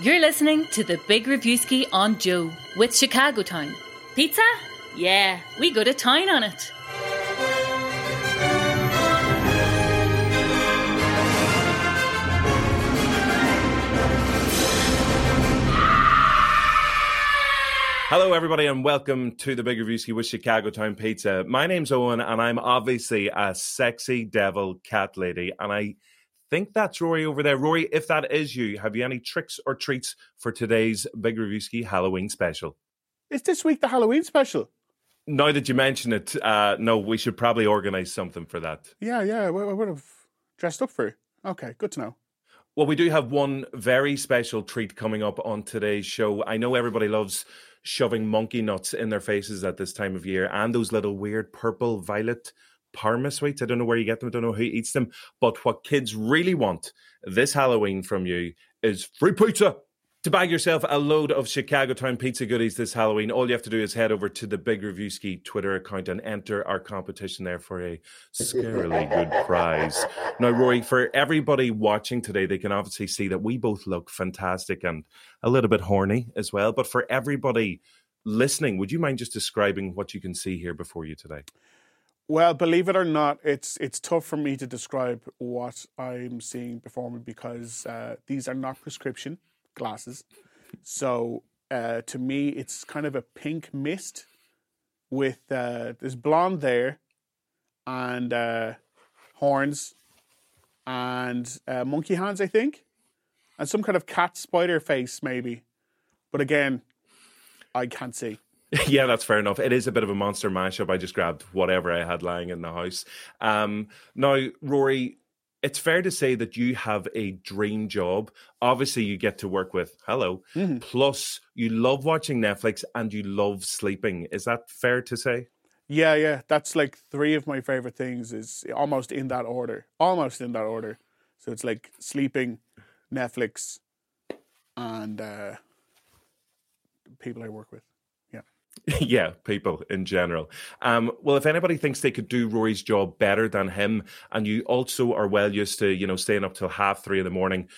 You're listening to the Big Reviewski on Joe with Chicago Town. Pizza? Yeah, we go to town on it. Hello, everybody, and welcome to the Big Reviewski with Chicago Town Pizza. My name's Eoghan, and I'm obviously a sexy devil cat lady, and I think that's Rory over there. Rory, if that is you, have you any tricks or treats for today's Big Reviewski Halloween special? Is this week the Halloween special? Now that you mention it, uh, no, we should probably organise something for that. Yeah, yeah, I would have dressed up for you. Okay, good to know. Well, we do have one very special treat coming up on today's show. I know everybody loves shoving monkey nuts in their faces at this time of year and those little weird purple violet Parma sweets. I don't know where you get them. I don't know who eats them. But what kids really want this Halloween from you is free pizza. To bag yourself a load of Chicago Town pizza goodies this Halloween, all you have to do is head over to the Big Review Reviewski Twitter account and enter our competition there for a scarily good prize. Now, Rory, for everybody watching today, they can obviously see that we both look fantastic and a little bit horny as well. But for everybody listening, would you mind just describing what you can see here before you today? Well, believe it or not, it's it's tough for me to describe what I'm seeing before me because uh, these are not prescription glasses. So uh, to me, it's kind of a pink mist with uh, there's blonde there and uh, horns and uh, monkey hands, I think, and some kind of cat spider face, maybe. But again, I can't see. Yeah, that's fair enough. It is a bit of a monster mashup. I just grabbed whatever I had lying in the house. Um, now, Rory, it's fair to say that you have a dream job. Obviously, you get to work with Hello. Mm-hmm. Plus, you love watching Netflix and you love sleeping. Is that fair to say? Yeah, yeah. That's like three of my favorite things. Is almost in that order. Almost in that order. So it's like sleeping, Netflix, and uh, people I work with. yeah, people in general. Um, well, if anybody thinks they could do Rory's job better than him, and you also are well used to, you know, staying up till half three in the morning,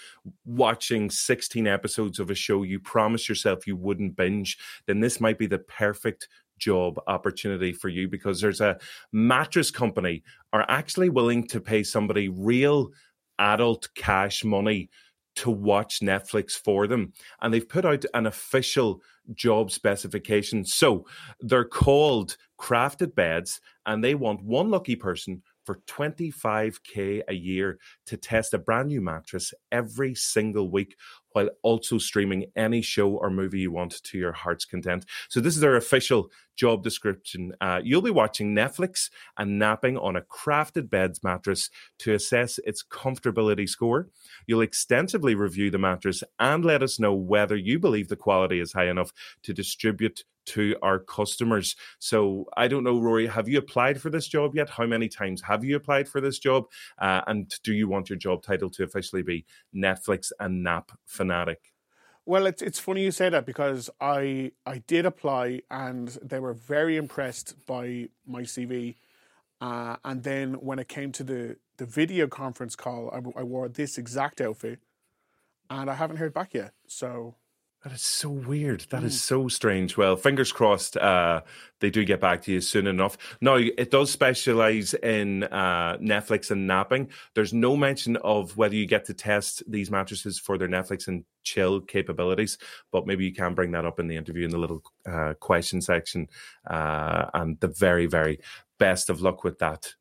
watching 16 episodes of a show you promised yourself you wouldn't binge, then this might be the perfect job opportunity for you because there's a mattress company are actually willing to pay somebody real adult cash money to watch Netflix for them. And they've put out an official job specification. So they're called crafted beds, and they want one lucky person for 25k a year to test a brand new mattress every single week while also streaming any show or movie you want to your heart's content. So, this is their official job description. Uh, you'll be watching Netflix and napping on a crafted beds mattress to assess its comfortability score. You'll extensively review the mattress and let us know whether you believe the quality is high enough to distribute to our customers. So I don't know, Rory, have you applied for this job yet? How many times have you applied for this job? Uh, and do you want your job title to officially be Netflix and Nap Fanatic? Well, it's it's funny you say that because I I did apply and they were very impressed by my CV. Uh, and then when it came to the the video conference call, I, I wore this exact outfit, and I haven't heard back yet. So that is so weird. That mm. is so strange. Well, fingers crossed uh, they do get back to you soon enough. Now, it does specialize in uh, Netflix and napping. There's no mention of whether you get to test these mattresses for their Netflix and chill capabilities, but maybe you can bring that up in the interview in the little uh, question section. Uh, and the very, very best of luck with that.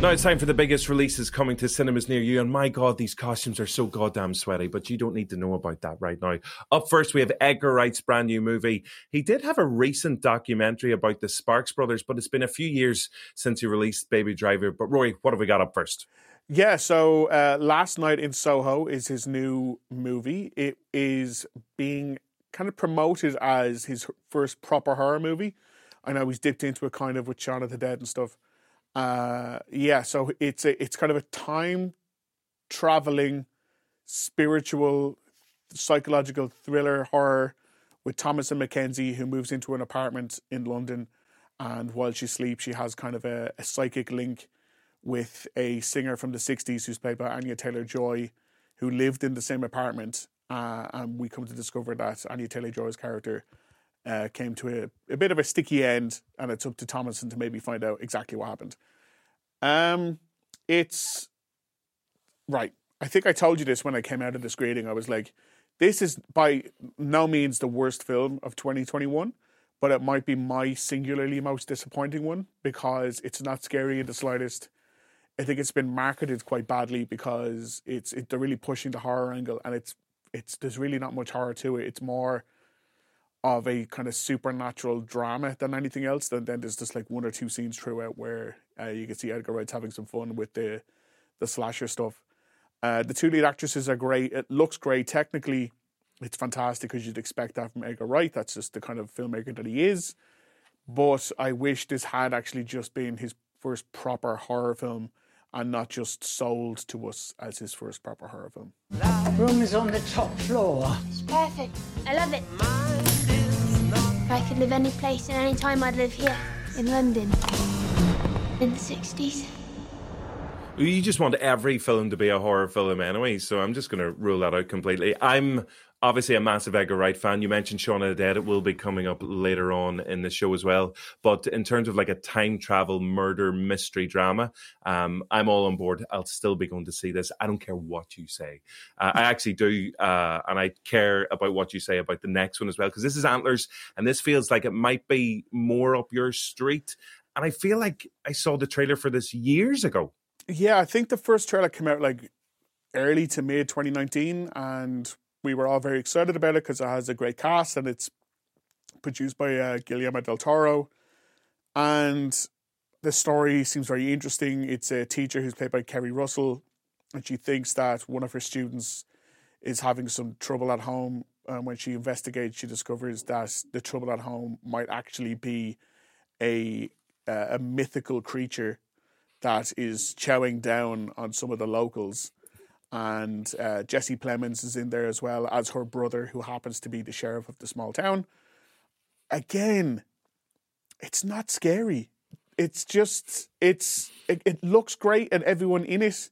Now it's time for the biggest releases coming to cinemas near you. And my God, these costumes are so goddamn sweaty, but you don't need to know about that right now. Up first, we have Edgar Wright's brand new movie. He did have a recent documentary about the Sparks brothers, but it's been a few years since he released Baby Driver. But Rory, what have we got up first? Yeah, so uh, Last Night in Soho is his new movie. It is being kind of promoted as his first proper horror movie. I know he's dipped into it kind of with Shaun of the Dead and stuff. Uh, yeah, so it's a, it's kind of a time traveling, spiritual, psychological thriller horror with Thomasin McKenzie, who moves into an apartment in London, and while she sleeps, she has kind of a, a psychic link with a singer from the '60s who's played by Anya Taylor Joy, who lived in the same apartment uh, and we come to discover that Anya Taylor Joy's character uh, came to a, a, bit of a sticky end, and it's up to Thomasin to maybe find out exactly what happened. Um, it's right. I think I told you this when I came out of this grading. I was like, this is by no means the worst film of 2021, but it might be my singularly most disappointing one because it's not scary in the slightest. I think it's been marketed quite badly because it's it, they're really pushing the horror angle, and it's it's there's really not much horror to it. It's more of a kind of supernatural drama than anything else. Then then there's just like one or two scenes throughout where uh, you can see Edgar Wright's having some fun with the the slasher stuff. Uh, the two lead actresses are great. It looks great technically. It's fantastic because you'd expect that from Edgar Wright. That's just the kind of filmmaker that he is. But I wish this had actually just been his first proper horror film and not just sold to us as his first proper horror film. Room is on the top floor. It's perfect. I love it. If I could live any place and any time, I'd live here in London in the 60s. You just want every film to be a horror film anyway, so I'm just going to rule that out completely. I'm obviously a massive Edgar Wright fan. You mentioned Shaun of the Dead; it will be coming up later on in the show as well. But in terms of like a time travel murder mystery drama, um, I'm all on board. I'll still be going to see this. I don't care what you say. Uh, I actually do, uh, and I care about what you say about the next one as well because this is Antlers, and this feels like it might be more up your street. And I feel like I saw the trailer for this years ago. Yeah, I think the first trailer came out like early to mid 2019, and we were all very excited about it because it has a great cast and it's produced by uh, Guillermo del Toro. And the story seems very interesting. It's a teacher who's played by Keri Russell, and she thinks that one of her students is having some trouble at home. And when she investigates, she discovers that the trouble at home might actually be a uh, a mythical creature that is chowing down on some of the locals and uh, Jesse Plemons is in there as well as her brother, who happens to be the sheriff of the small town. Again, it's not scary. It's just it's it, it looks great, and everyone in it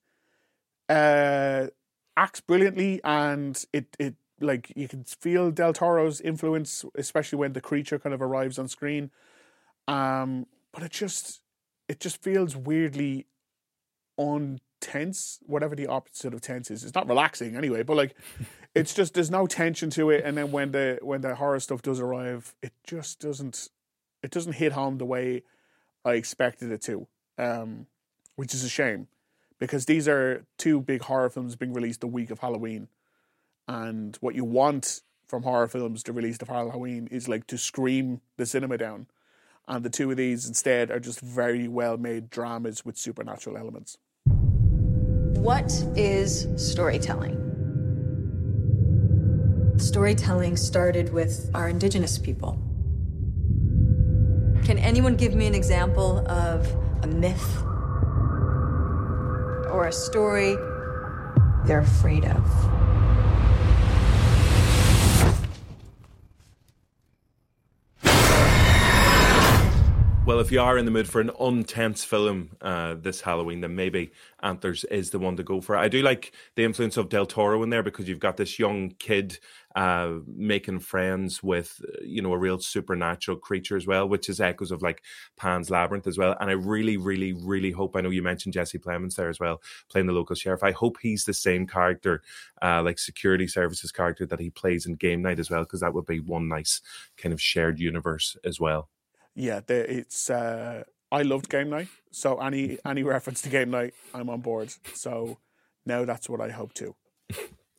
uh, acts brilliantly, and it it like you can feel Del Toro's influence, especially when the creature kind of arrives on screen. Um, but it just it just feels weirdly on tense, whatever the opposite of tense is. It's not relaxing anyway, but like it's just there's no tension to it. And then when the when the horror stuff does arrive, it just doesn't it doesn't hit home the way I expected it to, um, which is a shame because these are two big horror films being released the week of Halloween, and what you want from horror films to release of Halloween is like to scream the cinema down. And the two of these instead are just very well made dramas with supernatural elements. What is storytelling? Storytelling started with our indigenous people. Can anyone give me an example of a myth or a story they're afraid of? Well, if you are in the mood for an untense film uh, this Halloween, then maybe Antlers is the one to go for. I do like the influence of Del Toro in there because you've got this young kid uh, making friends with, you know, a real supernatural creature as well, which is echoes of like Pan's Labyrinth as well. And I really, really, really hope. I know you mentioned Jesse Plemons there as well, playing the local sheriff. I hope he's the same character, uh, like security services character that he plays in Game Night as well, because that would be one nice kind of shared universe as well yeah, it's. Uh, I loved game night, so any any reference to game night, I'm on board. So now that's what I hope to.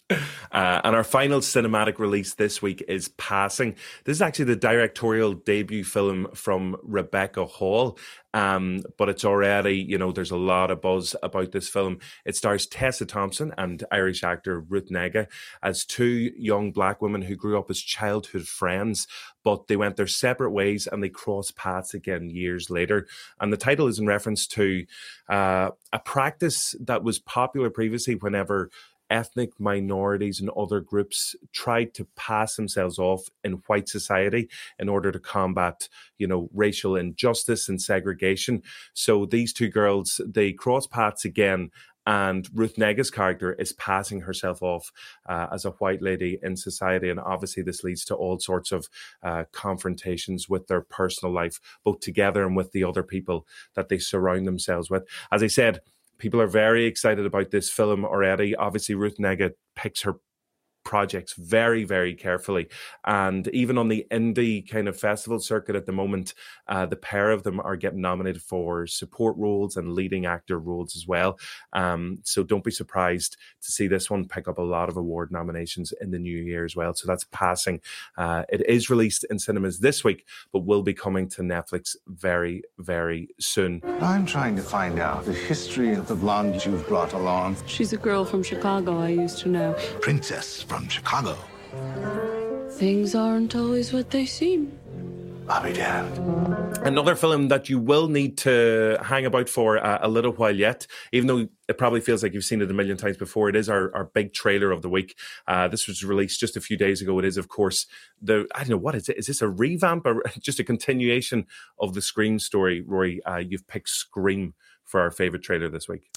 Uh, and our final cinematic release this week is Passing. This is actually the directorial debut film from Rebecca Hall. Um, but it's already, you know, there's a lot of buzz about this film. It stars Tessa Thompson and Irish actor Ruth Negga as two young black women who grew up as childhood friends, but they went their separate ways and they crossed paths again years later. And the title is in reference to uh, a practice that was popular previously whenever ethnic minorities and other groups tried to pass themselves off in white society in order to combat, you know, racial injustice and segregation. So these two girls, they cross paths again and Ruth Negga's character is passing herself off uh, as a white lady in society, and obviously this leads to all sorts of uh, confrontations with their personal life, both together and with the other people that they surround themselves with. As I said. People are very excited about this film already. Obviously, Ruth Negga picks her projects very, very carefully. And even on the indie kind of festival circuit at the moment, uh, the pair of them are getting nominated for support roles and leading actor roles as well. Um, so don't be surprised to see this one pick up a lot of award nominations in the new year as well. So that's passing. Uh, it is released in cinemas this week, but will be coming to Netflix very, very soon. I'm trying to find out the history of the blonde you've brought along. She's a girl from Chicago I used to know. Princess from Chicago. Things aren't always what they seem. I'll be damned. Another film that you will need to hang about for uh, a little while yet, even though it probably feels like you've seen it a million times before. It is our, our big trailer of the week. Uh, this was released just a few days ago. It is, of course, the I don't know what is it. Is this a revamp or just a continuation of the Scream story? Rory, uh, you've picked Scream for our favorite trailer this week.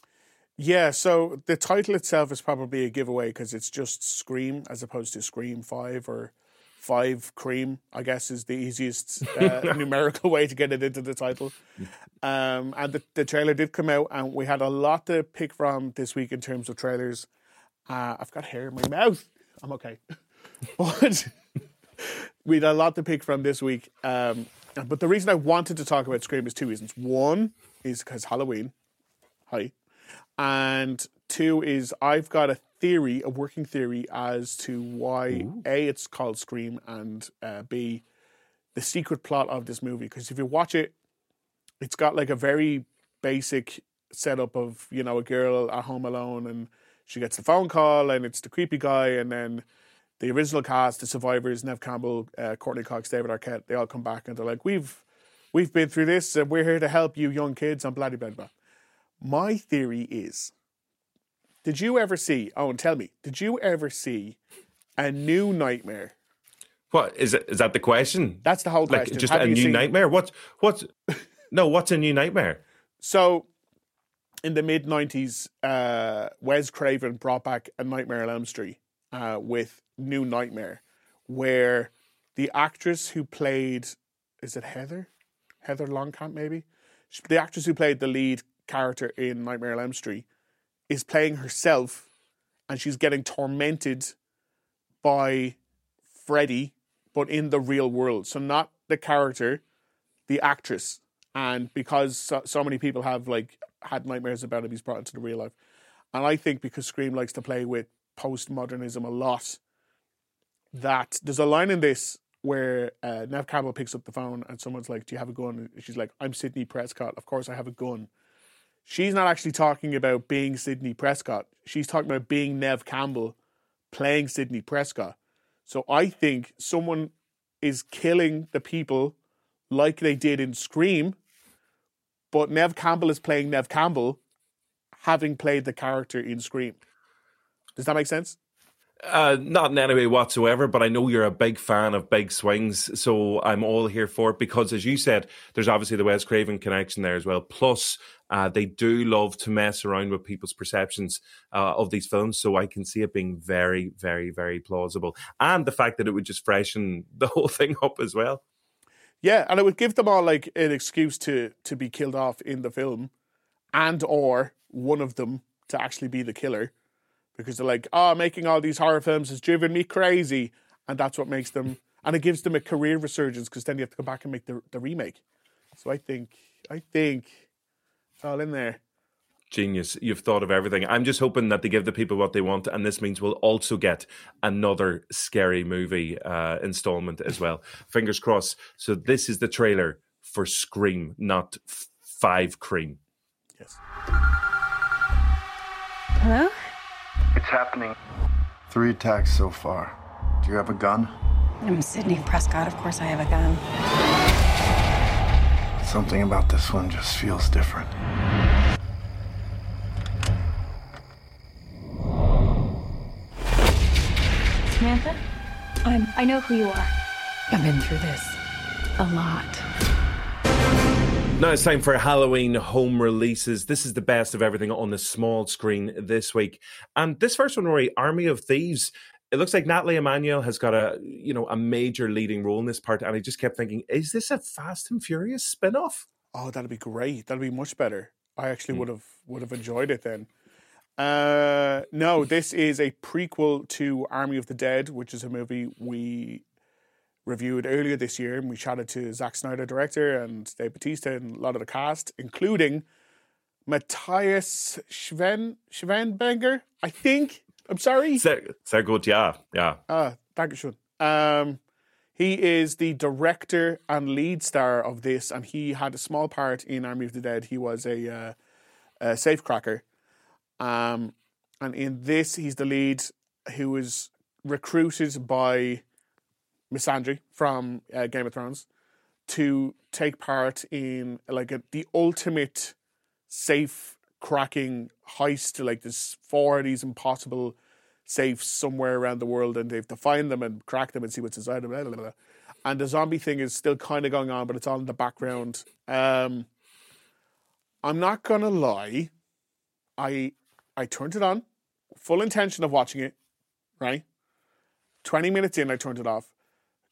Yeah, so the title itself is probably a giveaway because it's just Scream as opposed to Scream 5 or 5 Cream, I guess is the easiest uh, numerical way to get it into the title. Um, and the, the trailer did come out, and we had a lot to pick from this week in terms of trailers. Uh, I've got hair in my mouth. I'm okay. but we had a lot to pick from this week. Um, but the reason I wanted to talk about Scream is two reasons. One is because Halloween. Hi. And two is I've got a theory, a working theory as to why Ooh. A, it's called Scream, and uh, B, the secret plot of this movie. Because if you watch it, it's got like a very basic setup of, you know, a girl at home alone and she gets the phone call and it's the creepy guy and then the original cast, the survivors, Neve Campbell, uh, Courteney Cox, David Arquette, they all come back and they're like, We've we've been through this and we're here to help you young kids and blah blah blah. My theory is did you ever see, oh, and tell me, did you ever see a new nightmare? What is it? Is that the question? That's the whole like, question. Just Have a new nightmare? What's what's no? What's a new nightmare? So, in the mid 90s, uh, Wes Craven brought back A Nightmare on Elm Street uh, with New Nightmare, where the actress who played, is it Heather? Heather Langenkamp, maybe? The actress who played the lead character in Nightmare on Elm Street is playing herself and she's getting tormented by Freddy, but in the real world. So, not the character, the actress. And because so, so many people have like had nightmares about him, he's brought into the real life. And I think because Scream likes to play with postmodernism a lot, that there's a line in this where uh, Neve Campbell picks up the phone and someone's like, "Do you have a gun?" And she's like, "I'm Sidney Prescott. Of course I have a gun." She's not actually talking about being Sidney Prescott. She's talking about being Neve Campbell playing Sidney Prescott. So I think someone is killing the people like they did in Scream, but Neve Campbell is playing Neve Campbell, having played the character in Scream. Does that make sense? Uh, not in any way whatsoever, but I know you're a big fan of big swings, so I'm all here for it because, as you said, there's obviously the Wes Craven connection there as well. Plus, uh, they do love to mess around with people's perceptions uh, of these films, so I can see it being very, very, very plausible, and the fact that it would just freshen the whole thing up as well. Yeah, and it would give them all like an excuse to to be killed off in the film, and or one of them to actually be the killer because they're like, oh, making all these horror films has driven me crazy. And that's what makes them, and it gives them a career resurgence because then you have to come back and make the, the remake. So I think, I think all in there. Genius. You've thought of everything. I'm just hoping that they give the people what they want. And this means we'll also get another scary movie uh, installment as well. Fingers crossed. So this is the trailer for Scream, not f- Five Cream. Yes. Hello? It's happening. Three attacks so far. Do you have a gun? I'm Sidney Prescott. Of course, I have a gun. Something about this one just feels different. Samantha? I'm. I know who you are. I've been through this a lot. Now it's time for Halloween home releases. This is the best of everything on the small screen this week. And this first one, Rory, Army of Thieves. It looks like Nathalie Emmanuel has got a you know a major leading role in this part, and I just kept thinking, is this a Fast and Furious spin-off? Oh, that'd be great. That'd be much better. I actually mm. would have would have enjoyed it then. Uh, no, this is a prequel to Army of the Dead, which is a movie we reviewed earlier this year, and we chatted to Zack Snyder, director, and Dave Bautista, and a lot of the cast, including Matthias Schwen Schwenbenger, I think. I'm sorry. Sehr, sehr gut, yeah, yeah. Ah, Dankeschön. Um, he is the director and lead star of this, and he had a small part in Army of the Dead. He was a, uh, a safecracker. Um, and in this, he's the lead who was recruited by Missandei from uh, Game of Thrones to take part in like a, the ultimate safe cracking heist. Like there's four of these impossible safes somewhere around the world, and they have to find them and crack them and see what's inside them. Blah, blah, blah. And the zombie thing is still kind of going on, but it's all in the background. Um, I'm not gonna lie, I I turned it on, full intention of watching it, right? Twenty minutes in, I turned it off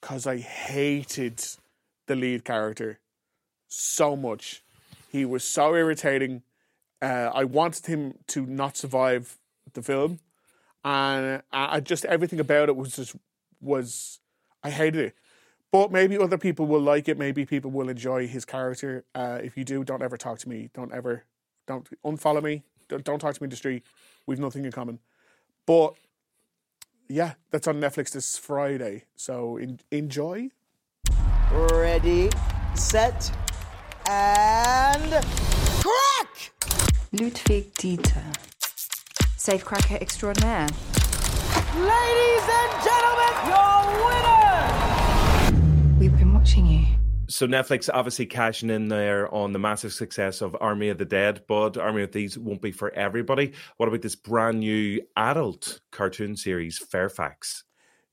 because I hated the lead character so much. He was so irritating. Uh, I wanted him to not survive the film, and I just everything about it was just was I hated it. But maybe other people will like it. Maybe people will enjoy his character. Uh, if you do, don't ever talk to me. Don't ever, don't unfollow me. Don't, don't talk to me in the street. We've nothing in common. But yeah, that's on Netflix this Friday. So in, enjoy. Ready, set, and crack! Ludwig Dieter, safecracker extraordinaire. Ladies and gentlemen, your winner! We've been watching you so Netflix obviously cashing in there on the massive success of Army of the Dead, but Army of Thieves won't be for everybody. What about this brand new adult cartoon series, Fairfax?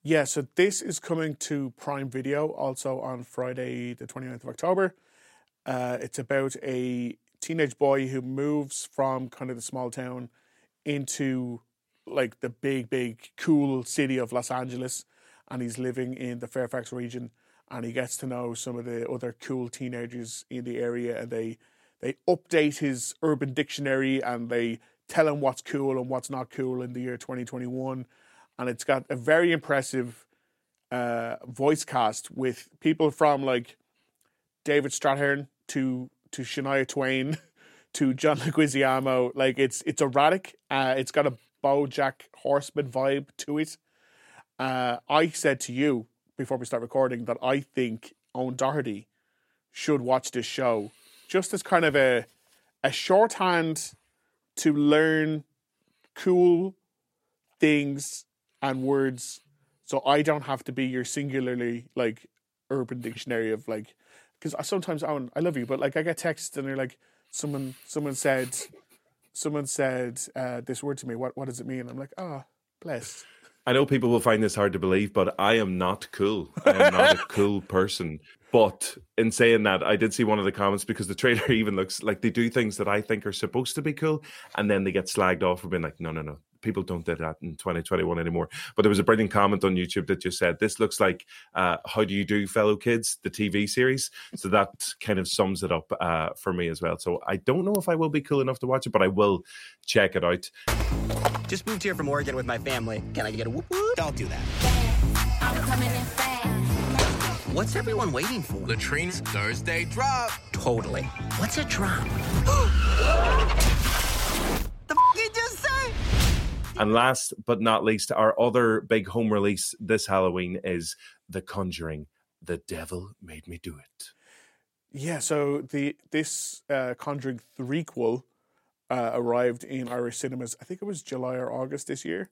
Yeah, so this is coming to Prime Video also on Friday, the 29th of October. Uh, it's about a teenage boy who moves from kind of the small town into like the big, big, cool city of Los Angeles, and he's living in the Fairfax region and he gets to know some of the other cool teenagers in the area and they they update his urban dictionary and they tell him what's cool and what's not cool in the year 2021 and it's got a very impressive uh, voice cast with people from like David Strathairn to to Shania Twain to John Leguizamo like it's it's erratic. Uh, it's got a BoJack Horseman vibe to it. Uh, I said to you before we start recording that I think Eoghan Doherty should watch this show just as kind of a a shorthand to learn cool things and words. So I don't have to be your singularly like urban dictionary of like because I sometimes Eoghan, I love you, but like I get texts and they're like someone someone said someone said uh, this word to me. What what does it mean? I'm like, ah, oh, bless. I know people will find this hard to believe, but I am not cool. I am not a cool person. But in saying that, I did see one of the comments because the trailer even looks like they do things that I think are supposed to be cool, and then they get slagged off for being like, no, no, no, people don't do that in 2021 anymore. But there was a brilliant comment on YouTube that just said, This looks like uh, How Do You Do, Fellow Kids, the TV series. So that kind of sums it up uh, for me as well. So I don't know if I will be cool enough to watch it, but I will check it out. Just moved here from Oregon with my family. Can I get a whoop whoop? Don't do that. What's everyone waiting for? Latrine's Thursday drop. Totally. What's a drop? And last but not least, our other big home release this Halloween is The Conjuring. The Devil Made Me Do It. Yeah, so the this uh, Conjuring threequel uh, arrived in Irish cinemas. I think it was July or August this year,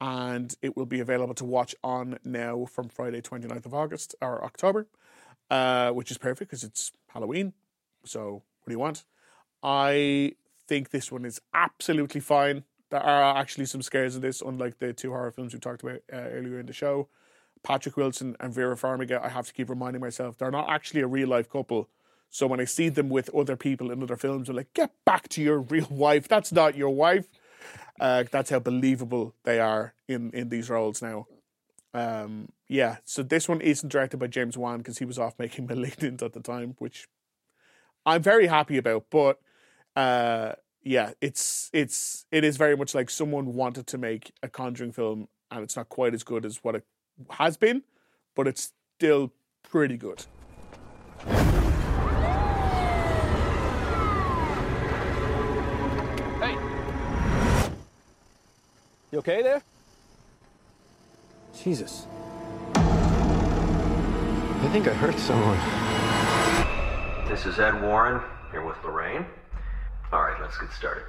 and it will be available to watch on now from Friday 29th of August or October, uh, which is perfect because it's Halloween. So what do you want? I think this one is absolutely fine there are actually some scares in this, unlike the two horror films we talked about uh, earlier in the show. Patrick Wilson and Vera Farmiga, I have to keep reminding myself, they're not actually a real life couple. So when I see them with other people in other films, I'm like, get back to your real wife. That's not your wife. Uh, that's how believable they are in, in these roles now. Um, yeah, so this one isn't directed by James Wan because he was off making Malignant at the time, which I'm very happy about. But uh, yeah, it's it's it is very much like someone wanted to make a Conjuring film, and it's not quite as good as what it has been, but it's still pretty good. Hey. You okay there? Jesus. I think I hurt someone. This is Ed Warren here with Lorraine. All right, let's get started.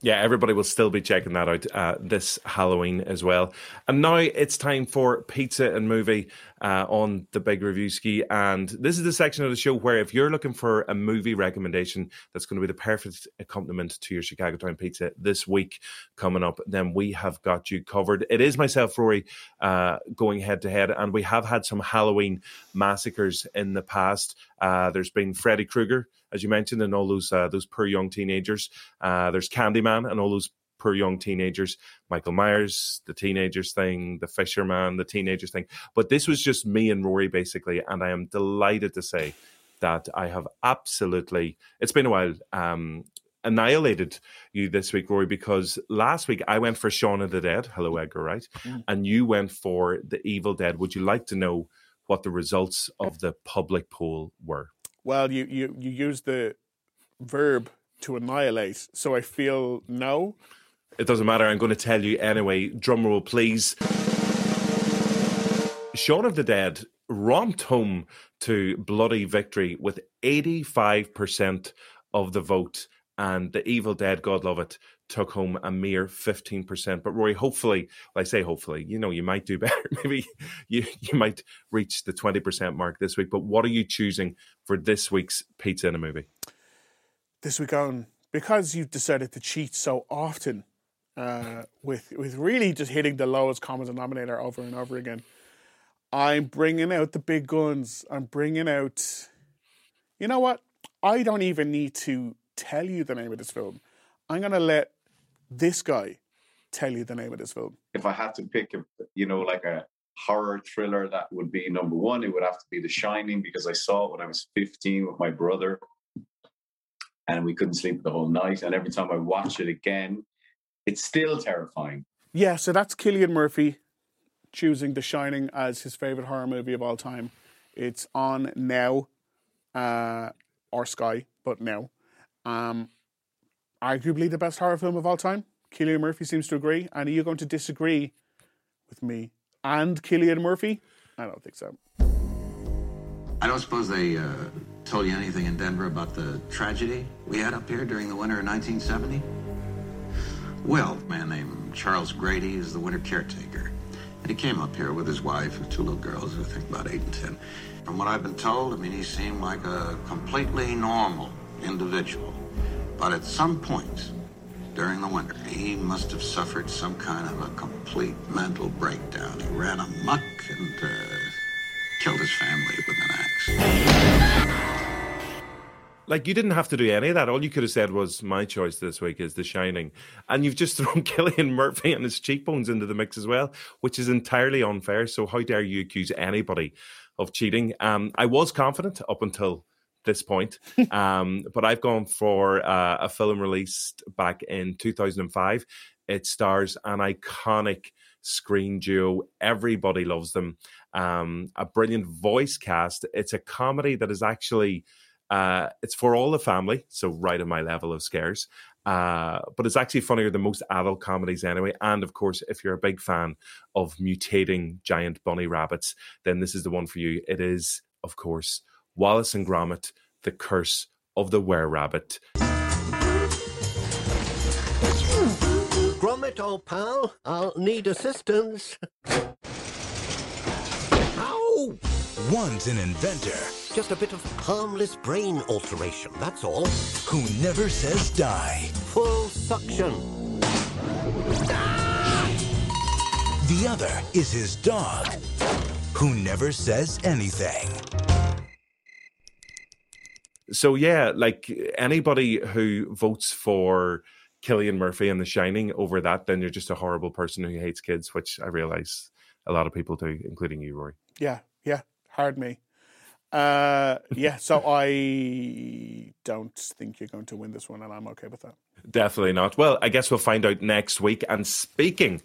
Yeah, everybody will still be checking that out uh, this Halloween as well. And now it's time for pizza and movie uh, on the Big Reviewski. And this is the section of the show where if you're looking for a movie recommendation that's going to be the perfect accompaniment to your Chicago Town pizza this week coming up, then we have got you covered. It is myself, Rory, uh, going head to head. And we have had some Halloween massacres in the past. Uh, there's been Freddy Krueger as you mentioned, and all those uh, those poor young teenagers. Uh, there's Candyman and all those poor young teenagers. Michael Myers, the teenagers thing, the Fisherman, the teenagers thing. But this was just me and Rory basically, and I am delighted to say that I have absolutely. It's been a while. Um, annihilated you this week, Rory, because last week I went for Shaun of the Dead. Hello, Edgar Wright, mm. and you went for The Evil Dead. Would you like to know what the results of the public poll were? well, you, you, you use the verb to annihilate. So I feel no. It doesn't matter. I'm going to tell you anyway. Drum roll, please. Shaun of the Dead romped home to bloody victory with 85% of the vote, and the Evil Dead, God love it, took home a mere 15%. But Roy, hopefully, well, I say hopefully, you know, you might do better. Maybe you, you might reach the 20% mark this week. But what are you choosing for this week's Pizza in a Movie? This week on, because you've decided to cheat so often uh, with, with really just hitting the lowest common denominator over and over again, I'm bringing out the big guns. I'm bringing out, you know what? I don't even need to tell you the name of this film. I'm to let this guy tell you the name of this film? If I had to pick, a, you know, like a horror thriller, that would be number one. It would have to be The Shining because I saw it when I was 15 with my brother, and we couldn't sleep the whole night. And every time I watch it again, it's still terrifying. Yeah, so that's Cillian Murphy choosing The Shining as his favorite horror movie of all time. It's on now, uh, or Sky, but now. Um, arguably the best horror film of all time. Cillian Murphy seems to agree. And are you going to disagree with me and Cillian Murphy? I don't think so. I don't suppose they uh, told you anything in Denver about the tragedy we had up here during the winter of 1970? Well, a man named Charles Grady is the winter caretaker. And he came up here with his wife and two little girls, I think about eight and ten. From what I've been told, I mean, he seemed like a completely normal individual. But at some point during the winter, he must have suffered some kind of a complete mental breakdown. He ran amok and uh, killed his family with an axe. Like you didn't have to do any of that. All you could have said was, "My choice this week is The Shining," and you've just thrown Cillian Murphy and his cheekbones into the mix as well, which is entirely unfair. So how dare you accuse anybody of cheating? Um, I was confident up until this point. um, but I've gone for uh, a film released back in 2005. It stars an iconic screen duo. Everybody loves them. Um, a brilliant voice cast. It's a comedy that is actually uh, it's for all the family, so right at my level of scares. Uh, but it's actually funnier than most adult comedies anyway. And of course, if you're a big fan of mutating giant bunny rabbits, then this is the one for you. It is, of course, Wallace and Gromit, The Curse of the Were Rabbit. Gromit, old pal, I'll need assistance. Ow! One's an inventor. Just a bit of harmless brain alteration, that's all. Who never says die. Full suction. The other is his dog, who never says anything. So yeah, like anybody who votes for Cillian Murphy and The Shining over that, then you're just a horrible person who hates kids, which I realize a lot of people do, including you, Rory. Yeah, yeah, hard me. Uh, yeah, so I don't think you're going to win this one, and I'm okay with that. Definitely not. Well, I guess we'll find out next week. And speaking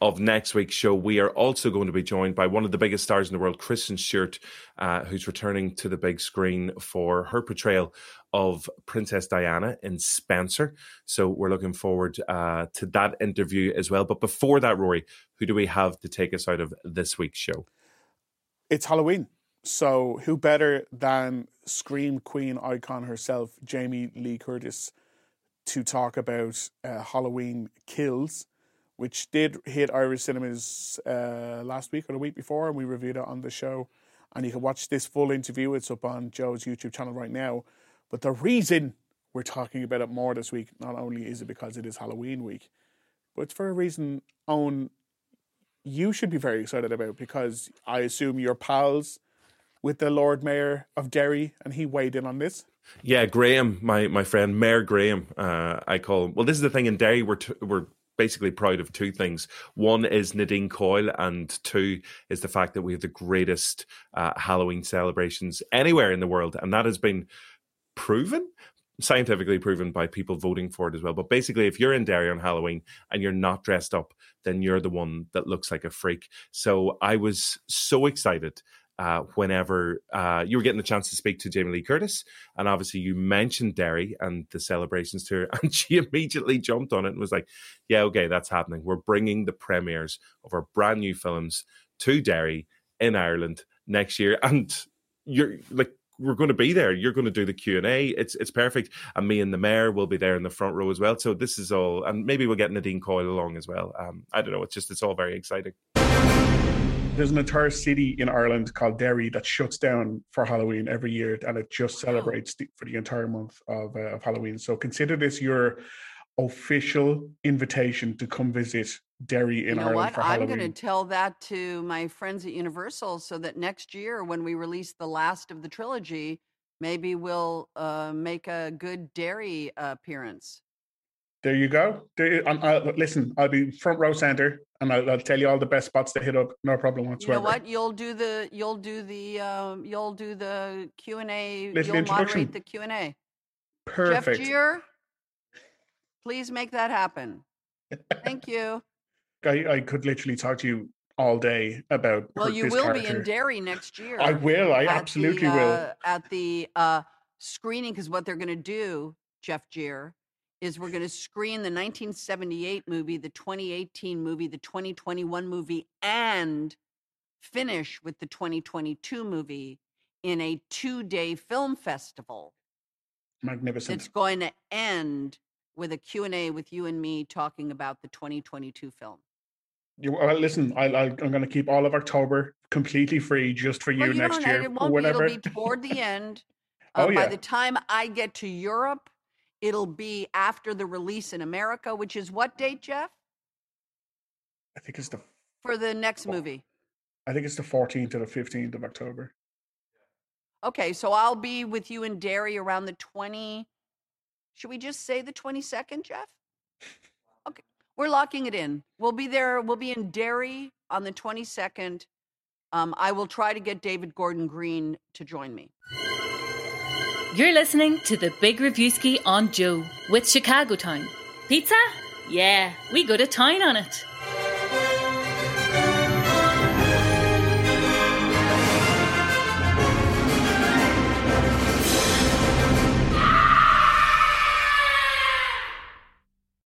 of next week's show, we are also going to be joined by one of the biggest stars in the world, Kristen Stewart, uh, who's returning to the big screen for her portrayal of Princess Diana in Spencer. So we're looking forward uh, to that interview as well. But before that, Rory, who do we have to take us out of this week's show? It's Halloween. So who better than Scream Queen icon herself, Jamie Lee Curtis, to talk about uh, Halloween Kills, which did hit Irish cinemas uh, last week or the week before, and we reviewed it on the show. And you can watch this full interview. It's up on Joe's YouTube channel right now. But the reason we're talking about it more this week, not only is it because it is Halloween week, but it's for a reason Eoghan you should be very excited about because I assume your pals with the Lord Mayor of Derry, and he weighed in on this. Yeah, Graham, my my friend Mayor Graham, uh, I call him. Well, this is the thing in Derry. We're t- we're basically proud of two things. One is Nadine Coyle, and two is the fact that we have the greatest uh, Halloween celebrations anywhere in the world, and that has been proven scientifically proven by people voting for it as well. But basically, if you're in Derry on Halloween and you're not dressed up, then you're the one that looks like a freak. So I was so excited uh, whenever uh, you were getting the chance to speak to Jamie Lee Curtis. And obviously, you mentioned Derry and the celebrations to her. And she immediately jumped on it and was like, Yeah, okay, that's happening. We're bringing the premieres of our brand new films to Derry in Ireland next year. And you're like, we're going to be there. You're going to do the Q and A. It's it's perfect, and me and the mayor will be there in the front row as well. So this is all, and maybe we'll get Nadine Coyle along as well. Um, I don't know. It's just it's all very exciting there's an entire city in Ireland called Derry that shuts down for Halloween every year, and it just celebrates the, for the entire month of, uh, of Halloween. So consider this your official invitation to come visit Derry in you know Ireland what? for I'm going to tell that to my friends at Universal, so that next year, when we release the last of the trilogy, maybe we'll uh, make a good Derry appearance. There you go. There, I'll, listen, I'll be front row center, and I'll, I'll, tell you all the best spots to hit up. No problem whatsoever. You know what? You'll do the you'll do the um, you'll do the Q and A. Little You'll moderate the Q and A. Perfect. Jeff Gier, please make that happen. Thank you. I, I could literally talk to you all day about. Well, you will character. be in Derry next year. I will. I absolutely the, will. uh, At the uh, screening, because what they're going to do, Jeff Gier, is we're going to screen the 1978 movie, the 2018 movie, the 2021 movie, and finish with the 2022 movie in a two-day film festival. Magnificent. It's going to end with a Q&A with you and me talking about the 2022 film. You, well, listen, I, I'm going to keep all of October completely free just for you, Well, you next year. It won't whenever. be. It'll be toward the end. Oh, Uh, yeah. By the time I get to Europe, it'll be after the release in America, which is what date, Jeff? I think it's the For the next movie. I think it's the 14th to the 15th of October. Okay, so I'll be with you in Derry around the 20. Should we just say the 22nd, Jeff? Okay, we're locking it in. We'll be there. We'll be in Derry on the 22nd. Um, I will try to get David Gordon Green to join me. You're listening to the Big Reviewski on Joe with Chicago Town. Pizza? Yeah, we go to town on it.